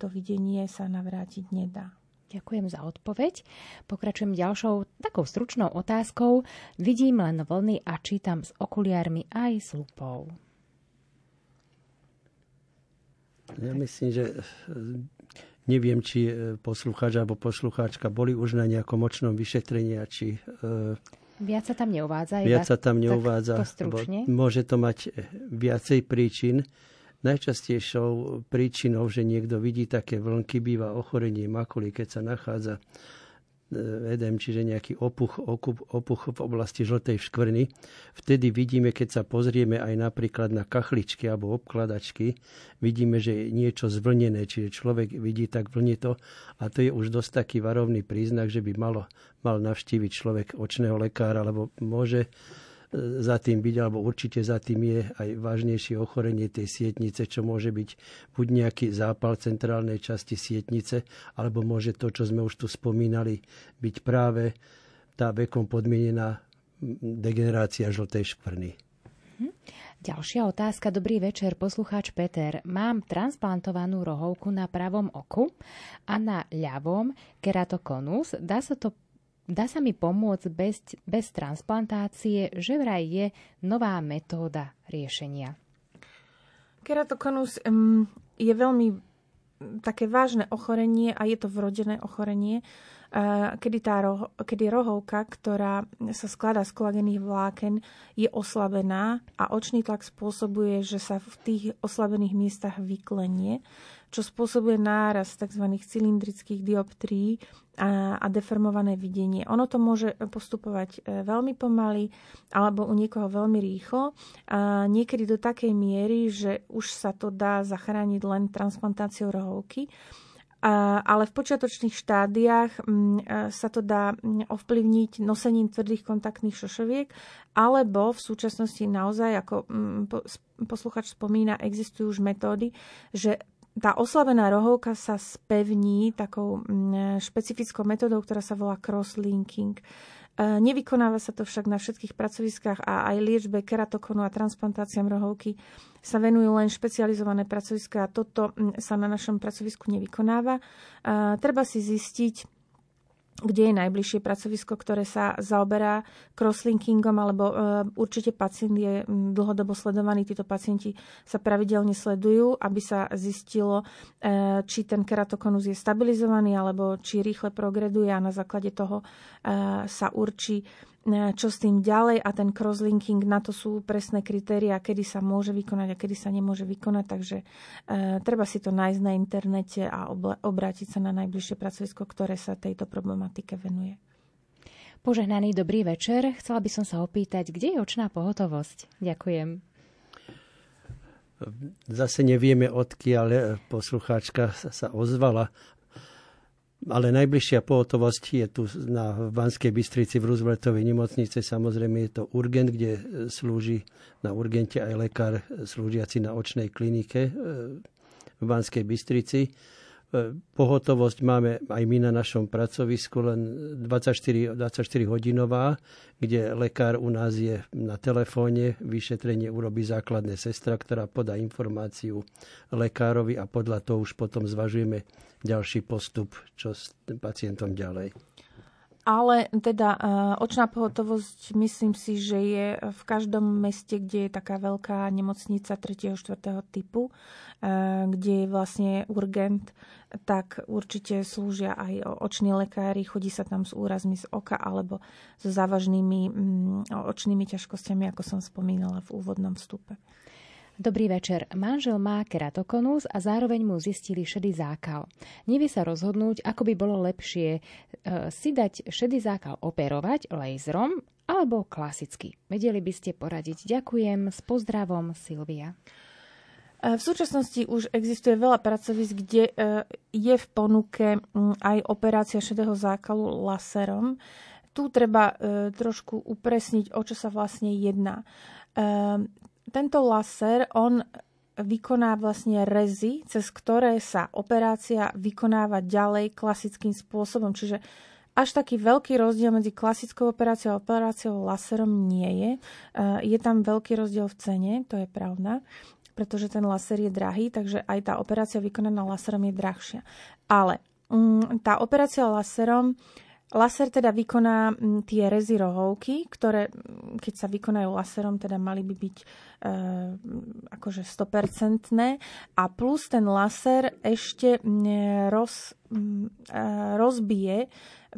to videnie sa navrátiť nedá. Ďakujem za odpoveď. Pokračujem ďalšou takou stručnou otázkou. Vidím len vlny a čítam s okuliármi aj s lupou. Ja myslím, že e, neviem, či e, poslucháč alebo poslucháčka boli už na nejakom očnom vyšetrení, či Viac sa tam neuvádza? Viac sa tam neuvádza. To môže to mať eh, viacej príčin. Najčastejšou príčinou, že niekto vidí také vlnky, býva ochorenie makuly, keď sa nachádza edem, čiže nejaký opuch, okup, opuch v oblasti žltej škvrny. Vtedy vidíme, keď sa pozrieme aj napríklad na kachličky alebo obkladačky, vidíme, že je niečo zvlnené, čiže človek vidí tak vlnito a to je už dosť taký varovný príznak, že by malo, mal navštíviť človek očného lekára, lebo môže za tým byť, alebo určite za tým je aj vážnejšie ochorenie tej sietnice, čo môže byť buď nejaký zápal centrálnej časti sietnice, alebo môže to, čo sme už tu spomínali, byť práve tá vekom podmienená degenerácia žltej škvrny. Mhm. Ďalšia otázka. Dobrý večer, poslucháč Peter. Mám transplantovanú rohovku na pravom oku a na ľavom keratokonus. Dá sa to Dá sa mi pomôcť bez, bez transplantácie, že vraj je nová metóda riešenia. Keratokonus um, je veľmi také vážne ochorenie a je to vrodené ochorenie, uh, kedy, tá roho, kedy rohovka, ktorá sa skladá z kolagených vláken, je oslabená a očný tlak spôsobuje, že sa v tých oslabených miestach vyklenie čo spôsobuje náraz tzv. cylindrických dioptrií a, a deformované videnie. Ono to môže postupovať e, veľmi pomaly alebo u niekoho veľmi rýchlo. A niekedy do takej miery, že už sa to dá zachrániť len transplantáciou rohovky ale v počiatočných štádiách e, sa to dá ovplyvniť nosením tvrdých kontaktných šošoviek, alebo v súčasnosti naozaj, ako posluchač spomína, existujú už metódy, že tá oslabená rohovka sa spevní takou mm, špecifickou metodou, ktorá sa volá crosslinking. E, nevykonáva sa to však na všetkých pracoviskách a aj liečbe keratokonu a transplantáciám rohovky sa venujú len špecializované pracoviská a toto mm, sa na našom pracovisku nevykonáva. E, treba si zistiť, kde je najbližšie pracovisko, ktoré sa zaoberá crosslinkingom, alebo e, určite pacient je dlhodobo sledovaný. Títo pacienti sa pravidelne sledujú, aby sa zistilo, e, či ten keratokonus je stabilizovaný, alebo či rýchle progreduje a na základe toho e, sa určí, čo s tým ďalej a ten crosslinking, na to sú presné kritéria, kedy sa môže vykonať a kedy sa nemôže vykonať, takže e, treba si to nájsť na internete a obrátiť sa na najbližšie pracovisko, ktoré sa tejto problematike venuje. Požehnaný dobrý večer. Chcela by som sa opýtať, kde je očná pohotovosť? Ďakujem. Zase nevieme, odkiaľ poslucháčka sa ozvala ale najbližšia pohotovosť je tu na Banskej Bystrici v Rooseveltovej nemocnice. Samozrejme je to urgent, kde slúži na urgente aj lekár slúžiaci na očnej klinike e, v Banskej Bystrici. E, pohotovosť máme aj my na našom pracovisku, len 24, 24 hodinová, kde lekár u nás je na telefóne, vyšetrenie urobí základné sestra, ktorá podá informáciu lekárovi a podľa toho už potom zvažujeme ďalší postup, čo s pacientom ďalej. Ale teda očná pohotovosť myslím si, že je v každom meste, kde je taká veľká nemocnica 3. 4. typu, kde je vlastne urgent, tak určite slúžia aj oční lekári, chodí sa tam s úrazmi z oka alebo so závažnými mm, očnými ťažkosťami, ako som spomínala v úvodnom vstupe. Dobrý večer. Manžel má keratokonus a zároveň mu zistili šedý zákal. Nevie sa rozhodnúť, ako by bolo lepšie e, si dať šedý zákal operovať laserom alebo klasicky. Vedeli by ste poradiť. Ďakujem. S pozdravom Silvia. E, v súčasnosti už existuje veľa pracovisk, kde e, je v ponuke aj operácia šedého zákalu laserom. Tu treba trošku upresniť, o čo sa vlastne jedná tento laser, on vykoná vlastne rezy, cez ktoré sa operácia vykonáva ďalej klasickým spôsobom. Čiže až taký veľký rozdiel medzi klasickou operáciou a operáciou laserom nie je. E, je tam veľký rozdiel v cene, to je pravda, pretože ten laser je drahý, takže aj tá operácia vykonaná laserom je drahšia. Ale mm, tá operácia laserom Laser teda vykoná tie rezy rohovky, ktoré keď sa vykonajú laserom, teda mali by byť e, akože 100% a plus ten laser ešte roz, e, rozbije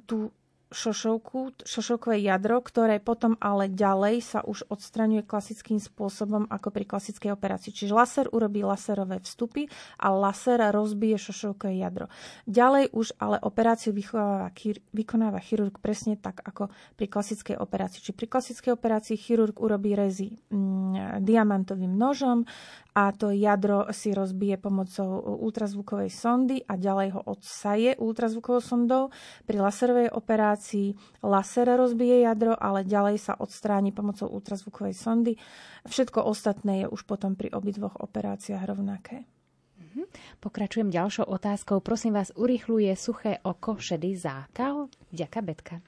tú šošovku, šošovkové jadro, ktoré potom ale ďalej sa už odstraňuje klasickým spôsobom ako pri klasickej operácii. Čiže laser urobí laserové vstupy a laser rozbije šošovkové jadro. Ďalej už ale operáciu vykonáva, vykonáva chirurg presne tak ako pri klasickej operácii. Čiže pri klasickej operácii chirurg urobí rezy mm, diamantovým nožom, a to jadro si rozbije pomocou ultrazvukovej sondy a ďalej ho odsaje ultrazvukovou sondou. Pri laserovej operácii laser rozbije jadro, ale ďalej sa odstráni pomocou ultrazvukovej sondy. Všetko ostatné je už potom pri obidvoch operáciách rovnaké. Mhm. Pokračujem ďalšou otázkou. Prosím vás, urychluje suché oko šedý zákal? Ďaká Betka.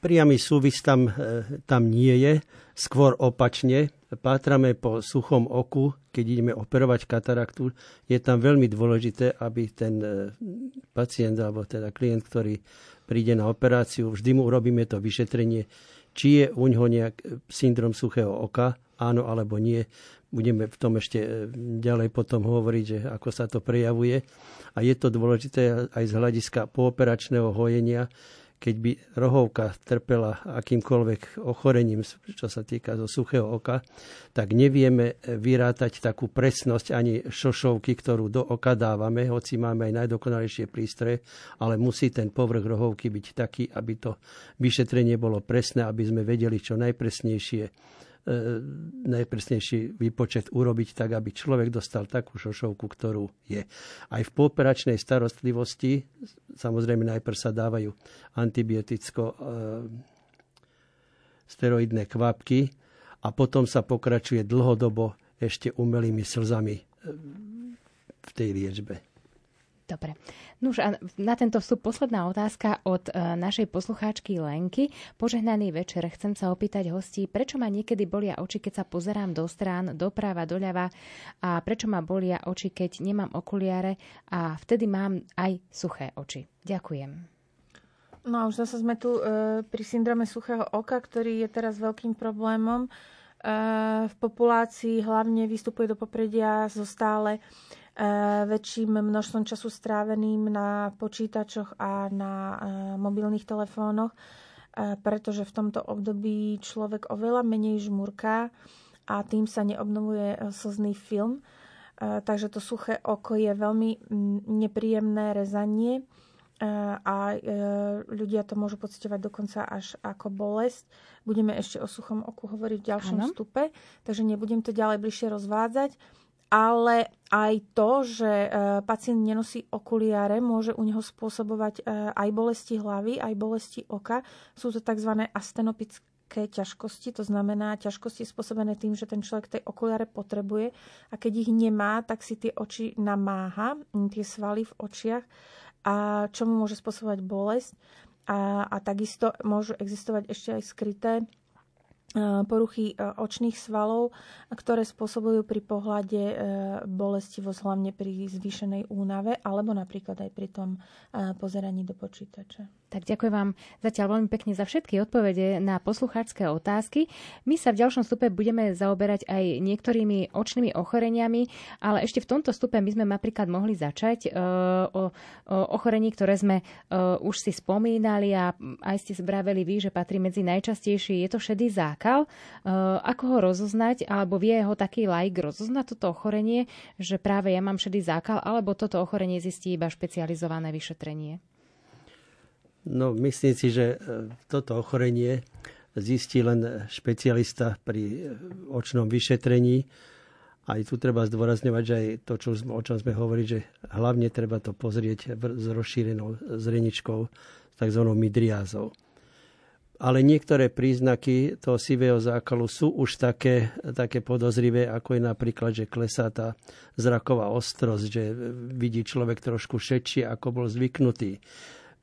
Priamy súvis tam, e, tam nie je, skôr opačne. Pátrame po suchom oku, keď ideme operovať kataraktu. Je tam veľmi dôležité, aby ten e, pacient alebo teda klient, ktorý príde na operáciu, vždy mu urobíme to vyšetrenie, či je u ňoho nejak e, syndrom suchého oka, áno alebo nie. Budeme v tom ešte ďalej potom hovoriť, že ako sa to prejavuje. A je to dôležité aj z hľadiska pooperačného hojenia, keď by rohovka trpela akýmkoľvek ochorením, čo sa týka zo suchého oka, tak nevieme vyrátať takú presnosť ani šošovky, ktorú do oka dávame, hoci máme aj najdokonalejšie prístroje, ale musí ten povrch rohovky byť taký, aby to vyšetrenie bolo presné, aby sme vedeli čo najpresnejšie najpresnejší výpočet urobiť tak, aby človek dostal takú šošovku, ktorú je. Aj v pooperačnej starostlivosti samozrejme najprv sa dávajú antibioticko e, steroidné kvapky a potom sa pokračuje dlhodobo ešte umelými slzami e, v tej liečbe. Dobre. No už na tento vstup posledná otázka od e, našej poslucháčky Lenky. Požehnaný večer. Chcem sa opýtať hostí, prečo ma niekedy bolia oči, keď sa pozerám do strán, doprava, doľava a prečo ma bolia oči, keď nemám okuliare a vtedy mám aj suché oči. Ďakujem. No a už zase sme tu e, pri syndrome suchého oka, ktorý je teraz veľkým problémom. E, v populácii hlavne vystupuje do popredia zo stále väčším množstvom času stráveným na počítačoch a na eh, mobilných telefónoch, eh, pretože v tomto období človek oveľa menej žmurká a tým sa neobnovuje slzný film. Takže to suché oko je veľmi nepríjemné rezanie a ľudia to môžu pocitovať dokonca až ako bolesť. Budeme ešte o suchom oku hovoriť v ďalšom ano. stupe, takže nebudem to ďalej bližšie rozvádzať ale aj to, že e, pacient nenosí okuliare, môže u neho spôsobovať e, aj bolesti hlavy, aj bolesti oka. Sú to tzv. astenopické ťažkosti, to znamená ťažkosti spôsobené tým, že ten človek tej okuliare potrebuje a keď ich nemá, tak si tie oči namáha, tie svaly v očiach a čo mu môže spôsobovať bolesť. A, a takisto môžu existovať ešte aj skryté poruchy očných svalov, ktoré spôsobujú pri pohľade bolestivosť hlavne pri zvýšenej únave alebo napríklad aj pri tom pozeraní do počítača. Tak ďakujem vám zatiaľ veľmi pekne za všetky odpovede na poslucháčské otázky. My sa v ďalšom stupe budeme zaoberať aj niektorými očnými ochoreniami, ale ešte v tomto stupe my sme napríklad mohli začať uh, o, o ochorení, ktoré sme uh, už si spomínali a aj ste zbraveli vy, že patrí medzi najčastejšie. Je to šedý zákal. Uh, ako ho rozoznať, alebo vie ho taký laik rozoznať toto ochorenie, že práve ja mám šedý zákal, alebo toto ochorenie zistí iba špecializované vyšetrenie? No, myslím si, že e, toto ochorenie zistí len špecialista pri e, očnom vyšetrení. Aj tu treba zdôrazňovať, že aj to, čo, o čom sme hovorili, že hlavne treba to pozrieť s rozšírenou zreničkou, s tzv. midriázou. Ale niektoré príznaky toho sivého zákalu sú už také, také podozrivé, ako je napríklad, že klesá tá zraková ostrosť, že vidí človek trošku šetšie, ako bol zvyknutý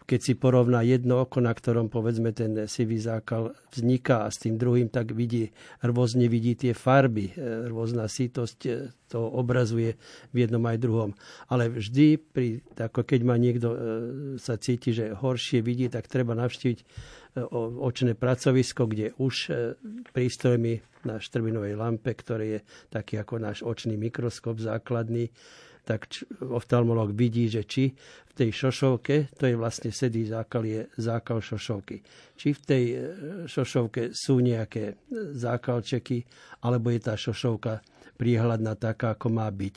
keď si porovná jedno oko, na ktorom povedzme ten sivý zákal vzniká a s tým druhým, tak vidí, rôzne vidí tie farby, e, rôzna sítosť e, to obrazuje v jednom aj druhom. Ale vždy, pri, ako keď má niekto e, sa cíti, že horšie vidí, tak treba navštíviť očné pracovisko, kde už prístrojmi na štrbinovej lampe, ktorý je taký ako náš očný mikroskop základný, tak oftalmolog vidí, že či v tej šošovke, to je vlastne sedý zákal, je zákal šošovky. Či v tej e, šošovke sú nejaké zákalčeky, alebo je tá šošovka priehľadná taká, ako má byť.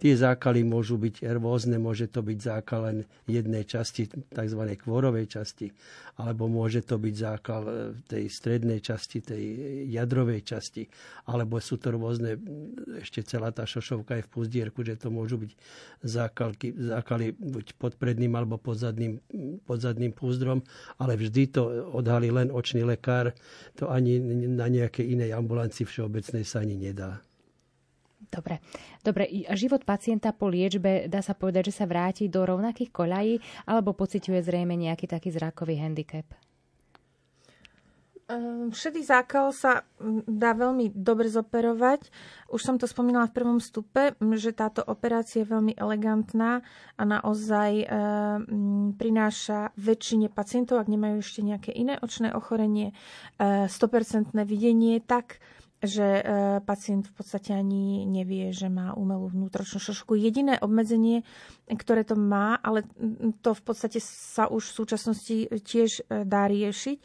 Tie zákaly môžu byť rôzne, môže to byť zákal len jednej časti, tzv. kvorovej časti, alebo môže to byť zákal e, tej strednej časti, tej jadrovej časti, alebo sú to rôzne, ešte celá tá šošovka je v puzdierku, že to môžu byť zákalky, zákaly buď pod predným alebo pod zadným, pod zadným púzdrom, ale vždy to odhalí len očný lekár, to ani na nejakej inej ambulancii všeobecnej sa ani nedá. Dobre. Dobre, život pacienta po liečbe, dá sa povedať, že sa vráti do rovnakých koľají, alebo pociťuje zrejme nejaký taký zrakový handicap? Ehm, šedý zákal sa dá veľmi dobre zoperovať. Už som to spomínala v prvom stupe, že táto operácia je veľmi elegantná a naozaj e, prináša väčšine pacientov, ak nemajú ešte nejaké iné očné ochorenie, e, 100% videnie, tak že e, pacient v podstate ani nevie, že má umelú vnútročnú šošku. Jediné obmedzenie, ktoré to má, ale to v podstate sa už v súčasnosti tiež e, dá riešiť,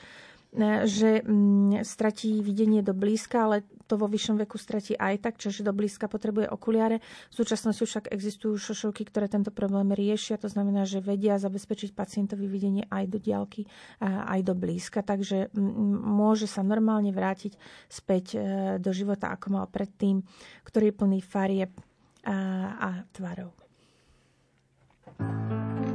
že mm, stratí videnie do blízka, ale to vo vyššom veku stratí aj tak, čiže do blízka potrebuje okuliare. V súčasnosti však existujú šošovky, ktoré tento problém riešia, to znamená, že vedia zabezpečiť pacientovi videnie aj do diálky, aj do blízka, takže môže sa normálne vrátiť späť e, do života, ako mal predtým, ktorý je plný farieb a tvarov. thank you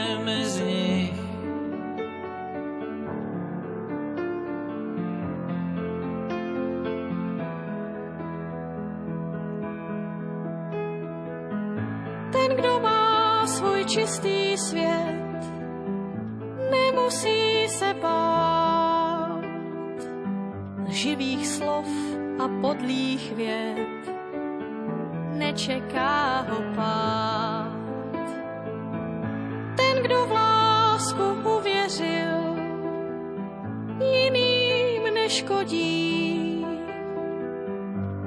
podlých vied, nečeká ho pád. Ten, kdo v lásku uvěřil, jiným neškodí,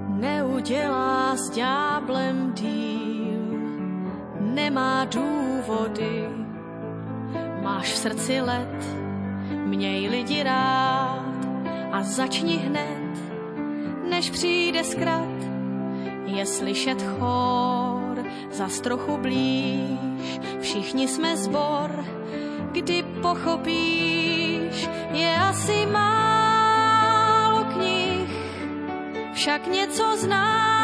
neudělá s ďáblem díl, nemá důvody. Máš v srdci let, měj lidi rád a začni hned než přijde zkrat. Je slyšet chor, za trochu blíž, všichni jsme zbor, kdy pochopíš, je asi málo knih, však něco známe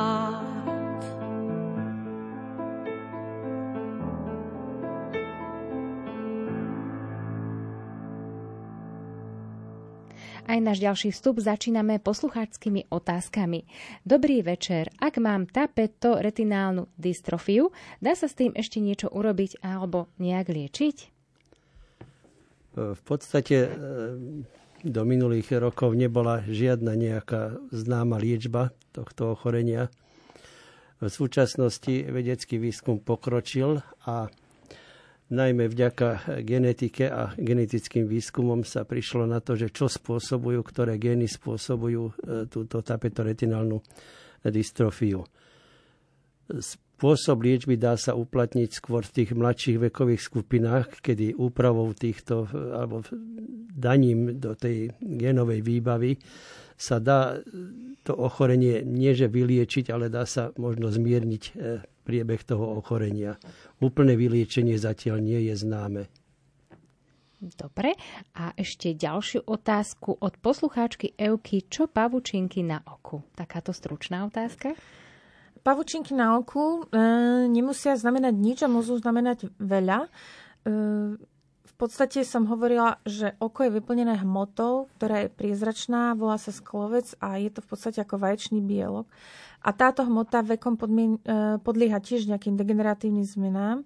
Aj náš ďalší vstup začíname poslucháčskými otázkami. Dobrý večer. Ak mám tapeto retinálnu dystrofiu, dá sa s tým ešte niečo urobiť alebo nejak liečiť? V podstate e, do minulých rokov nebola žiadna nejaká známa liečba tohto ochorenia. V súčasnosti vedecký výskum pokročil a najmä vďaka genetike a genetickým výskumom sa prišlo na to, že čo spôsobujú, ktoré gény spôsobujú e, túto tapetoretinálnu dystrofiu. Spôsob liečby dá sa uplatniť skôr v tých mladších vekových skupinách, kedy úpravou týchto alebo daním do tej genovej výbavy sa dá to ochorenie nie že vyliečiť, ale dá sa možno zmierniť e, priebeh toho ochorenia. Úplné vyliečenie zatiaľ nie je známe. Dobre. A ešte ďalšiu otázku od poslucháčky Euky. Čo pavučinky na oku? Takáto stručná otázka. Pavučinky na oku e, nemusia znamenať nič a môžu znamenať veľa. E, podstate som hovorila, že oko je vyplnené hmotou, ktorá je priezračná, volá sa sklovec a je to v podstate ako vaječný bielok. A táto hmota vekom podmien, e, podlieha tiež nejakým degeneratívnym zmenám.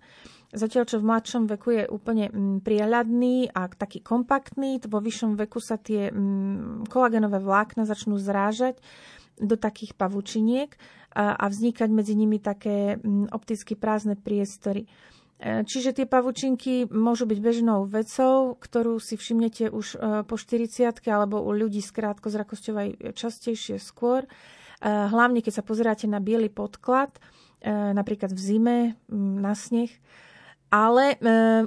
Zatiaľ, čo v mladšom veku je úplne mm, priehľadný a taký kompaktný, vo vyššom veku sa tie mm, kolagenové vlákna začnú zrážať do takých pavučiniek a vznikať medzi nimi také mm, opticky prázdne priestory. E, čiže tie pavučinky môžu byť bežnou vecou, ktorú si všimnete už e, po 40 alebo u ľudí s krátkozrakosťou aj častejšie skôr. Eh, hlavne keď sa pozeráte na biely podklad, napríklad v zime, na sneh, ale e,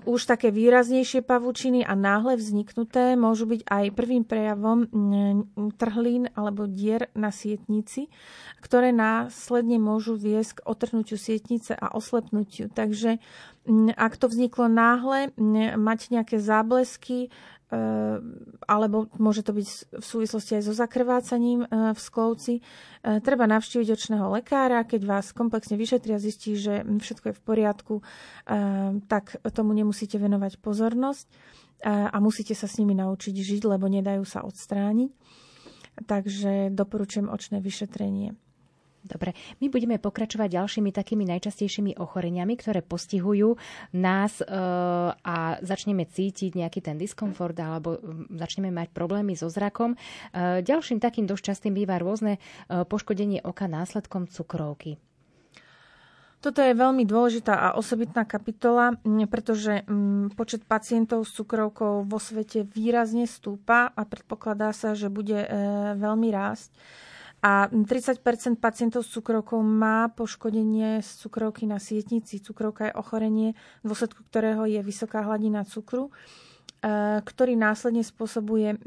už také výraznejšie pavučiny a náhle vzniknuté môžu byť aj prvým prejavom trhlín alebo dier na sietnici, ktoré následne môžu viesť k otrhnutiu sietnice a oslepnutiu. Takže ak to vzniklo náhle, mať nejaké záblesky, alebo môže to byť v súvislosti aj so zakrvácaním ehm, v sklovci. Ehm, treba navštíviť očného lekára, keď vás komplexne vyšetria, zistí, že všetko je v poriadku, tak tomu nemusíte venovať pozornosť a musíte sa s nimi naučiť žiť, lebo nedajú sa odstrániť. Takže doporučujem očné vyšetrenie. Dobre, my budeme pokračovať ďalšími takými najčastejšími ochoreniami, ktoré postihujú nás e, a začneme cítiť nejaký ten diskomfort alebo začneme mať problémy so zrakom. E, ďalším takým dosť častým býva rôzne e, poškodenie oka následkom cukrovky. Toto je veľmi dôležitá a osobitná kapitola, pretože počet pacientov s cukrovkou vo svete výrazne stúpa a predpokladá sa, že bude veľmi rásť. A 30% pacientov s cukrovkou má poškodenie z cukrovky na sietnici. Cukrovka je ochorenie, v dôsledku ktorého je vysoká hladina cukru, e, ktorý následne spôsobuje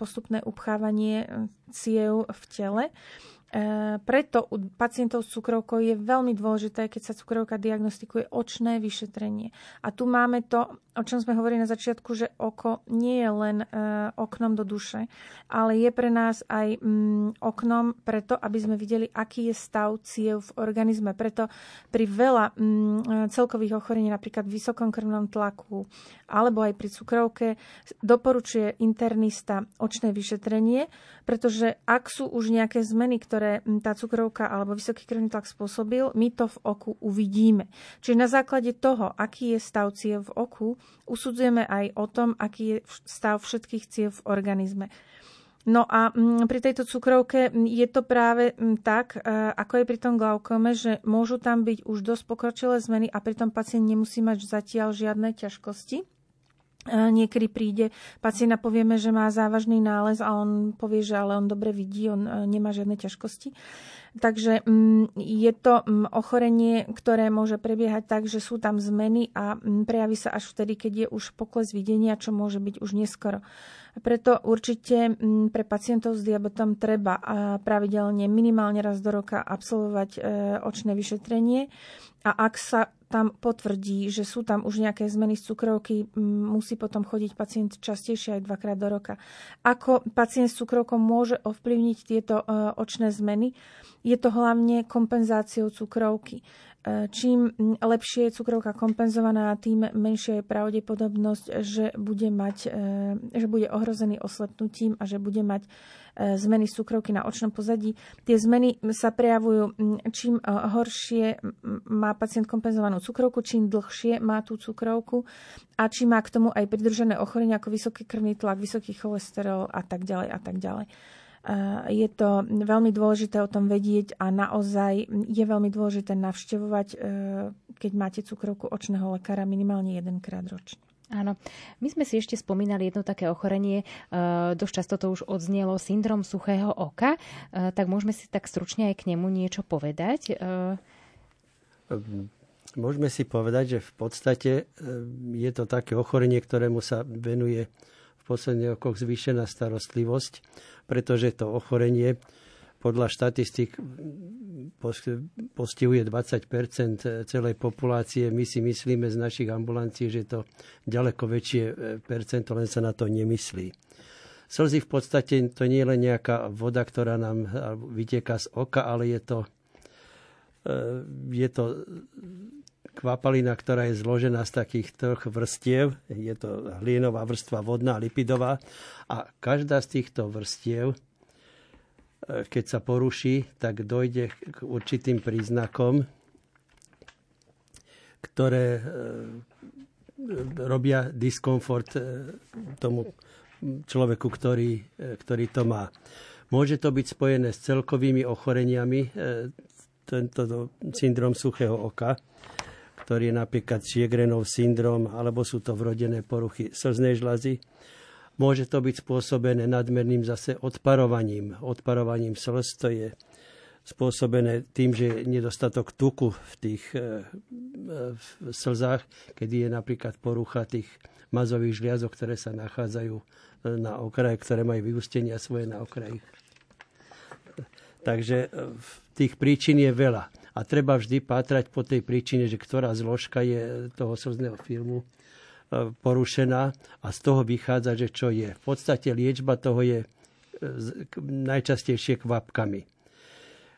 postupné upchávanie ciev v tele preto u pacientov s cukrovkou je veľmi dôležité, keď sa cukrovka diagnostikuje, očné vyšetrenie. A tu máme to, o čom sme hovorili na začiatku, že oko nie je len e, oknom do duše, ale je pre nás aj mm, oknom preto, aby sme videli, aký je stav ciev v organizme. Preto pri veľa mm, celkových ochorení, napríklad vysokom krvnom tlaku alebo aj pri cukrovke, doporučuje internista očné vyšetrenie, pretože ak sú už nejaké zmeny, ktoré ktoré tá cukrovka alebo vysoký krvný tlak spôsobil, my to v oku uvidíme. Čiže na základe toho, aký je stav ciev v oku, usudzujeme aj o tom, aký je stav všetkých ciev v organizme. No a pri tejto cukrovke je to práve tak, e, ako je pri tom glaukome, že môžu tam byť už dosť pokročilé zmeny a pritom pacient nemusí mať zatiaľ žiadne ťažkosti. Niekedy príde pacient a povieme, že má závažný nález a on povie, že ale on dobre vidí, on e, nemá žiadne ťažkosti. Takže mm, je to mm, ochorenie, ktoré môže prebiehať tak, že sú tam zmeny a mm, prejaví sa až vtedy, keď je už pokles videnia, čo môže byť už neskoro. Preto určite pre pacientov s diabetom treba pravidelne minimálne raz do roka absolvovať e, očné vyšetrenie a ak sa tam potvrdí, že sú tam už nejaké zmeny z cukrovky, musí potom chodiť pacient častejšie aj dvakrát do roka. Ako pacient s cukrovkou môže ovplyvniť tieto e, očné zmeny? Je to hlavne kompenzáciou cukrovky. E, čím lepšie je cukrovka kompenzovaná, tým menšia je pravdepodobnosť, že bude, mať, e, že bude ohrozený oslepnutím a že bude mať E, zmeny cukrovky na očnom pozadí. Tie zmeny sa prejavujú, čím horšie má pacient kompenzovanú cukrovku, čím dlhšie má tú cukrovku a či má k tomu aj pridružené ochorenie ako vysoký krvný tlak, vysoký cholesterol a tak ďalej a tak ďalej. E, je to veľmi dôležité o tom vedieť a naozaj je veľmi dôležité navštevovať, keď máte cukrovku očného lekára minimálne jedenkrát ročne. Áno. My sme si ešte spomínali jedno také ochorenie, e, dosť často to už odznelo, syndrom suchého oka, e, tak môžeme si tak stručne aj k nemu niečo povedať. E, môžeme si povedať, že v podstate je to také ochorenie, ktorému sa venuje posledných rokoch zvýšená starostlivosť, pretože to ochorenie podľa štatistik postihuje 20% celej populácie. My si myslíme z našich ambulancií, že to ďaleko väčšie e, percento, len sa na to nemyslí. Slzy v podstate to nie je len nejaká voda, ktorá nám vyteká z oka, ale je to, e, je to kvapalina, ktorá je zložená z takých troch vrstiev. Je to hlienová vrstva, vodná, lipidová. A každá z týchto vrstiev keď sa poruší, tak dojde k určitým príznakom, ktoré e, robia diskomfort e, tomu človeku, ktorý, e, ktorý to má. Môže to byť spojené s celkovými ochoreniami, tento syndrom suchého oka, ktorý je napríklad Sjegrenov syndrom, alebo sú to vrodené poruchy slznej žlazy Môže to byť spôsobené nadmerným zase odparovaním. Odparovaním slz to je spôsobené tým, že je nedostatok tuku v tých e, v slzách, kedy je napríklad porucha tých mazových žliazok, ktoré sa nachádzajú e, na okraji, ktoré majú vyústenia svoje na okraji. Takže e, tých príčin je veľa. A treba vždy pátrať po tej príčine, že ktorá zložka je toho slzného filmu porušená a z toho vychádza, že čo je. V podstate liečba toho je e, najčastejšie kvapkami.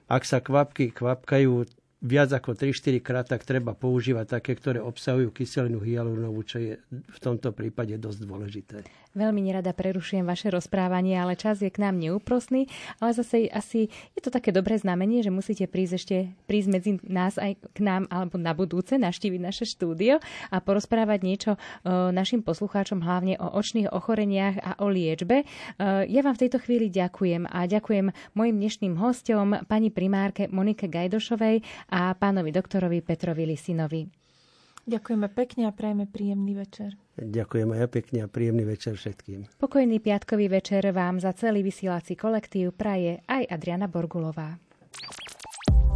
Ak sa kvapky kvapkajú viac ako 3-4 krát, tak treba používať také, ktoré obsahujú kyselinu hyaluronovú, čo je v tomto prípade dosť dôležité. Veľmi nerada prerušujem vaše rozprávanie, ale čas je k nám neúprosný, ale zase asi je to také dobré znamenie, že musíte prísť ešte prísť medzi nás aj k nám alebo na budúce, naštíviť naše štúdio a porozprávať niečo našim poslucháčom hlavne o očných ochoreniach a o liečbe. Ja vám v tejto chvíli ďakujem a ďakujem mojim dnešným hostom, pani primárke Monike Gajdošovej a pánovi doktorovi Petrovi Lisinovi. Ďakujeme pekne a prajeme príjemný večer. Ďakujem aj ja pekne a príjemný večer všetkým. Pokojný piatkový večer vám za celý vysielací kolektív praje aj Adriana Borgulová.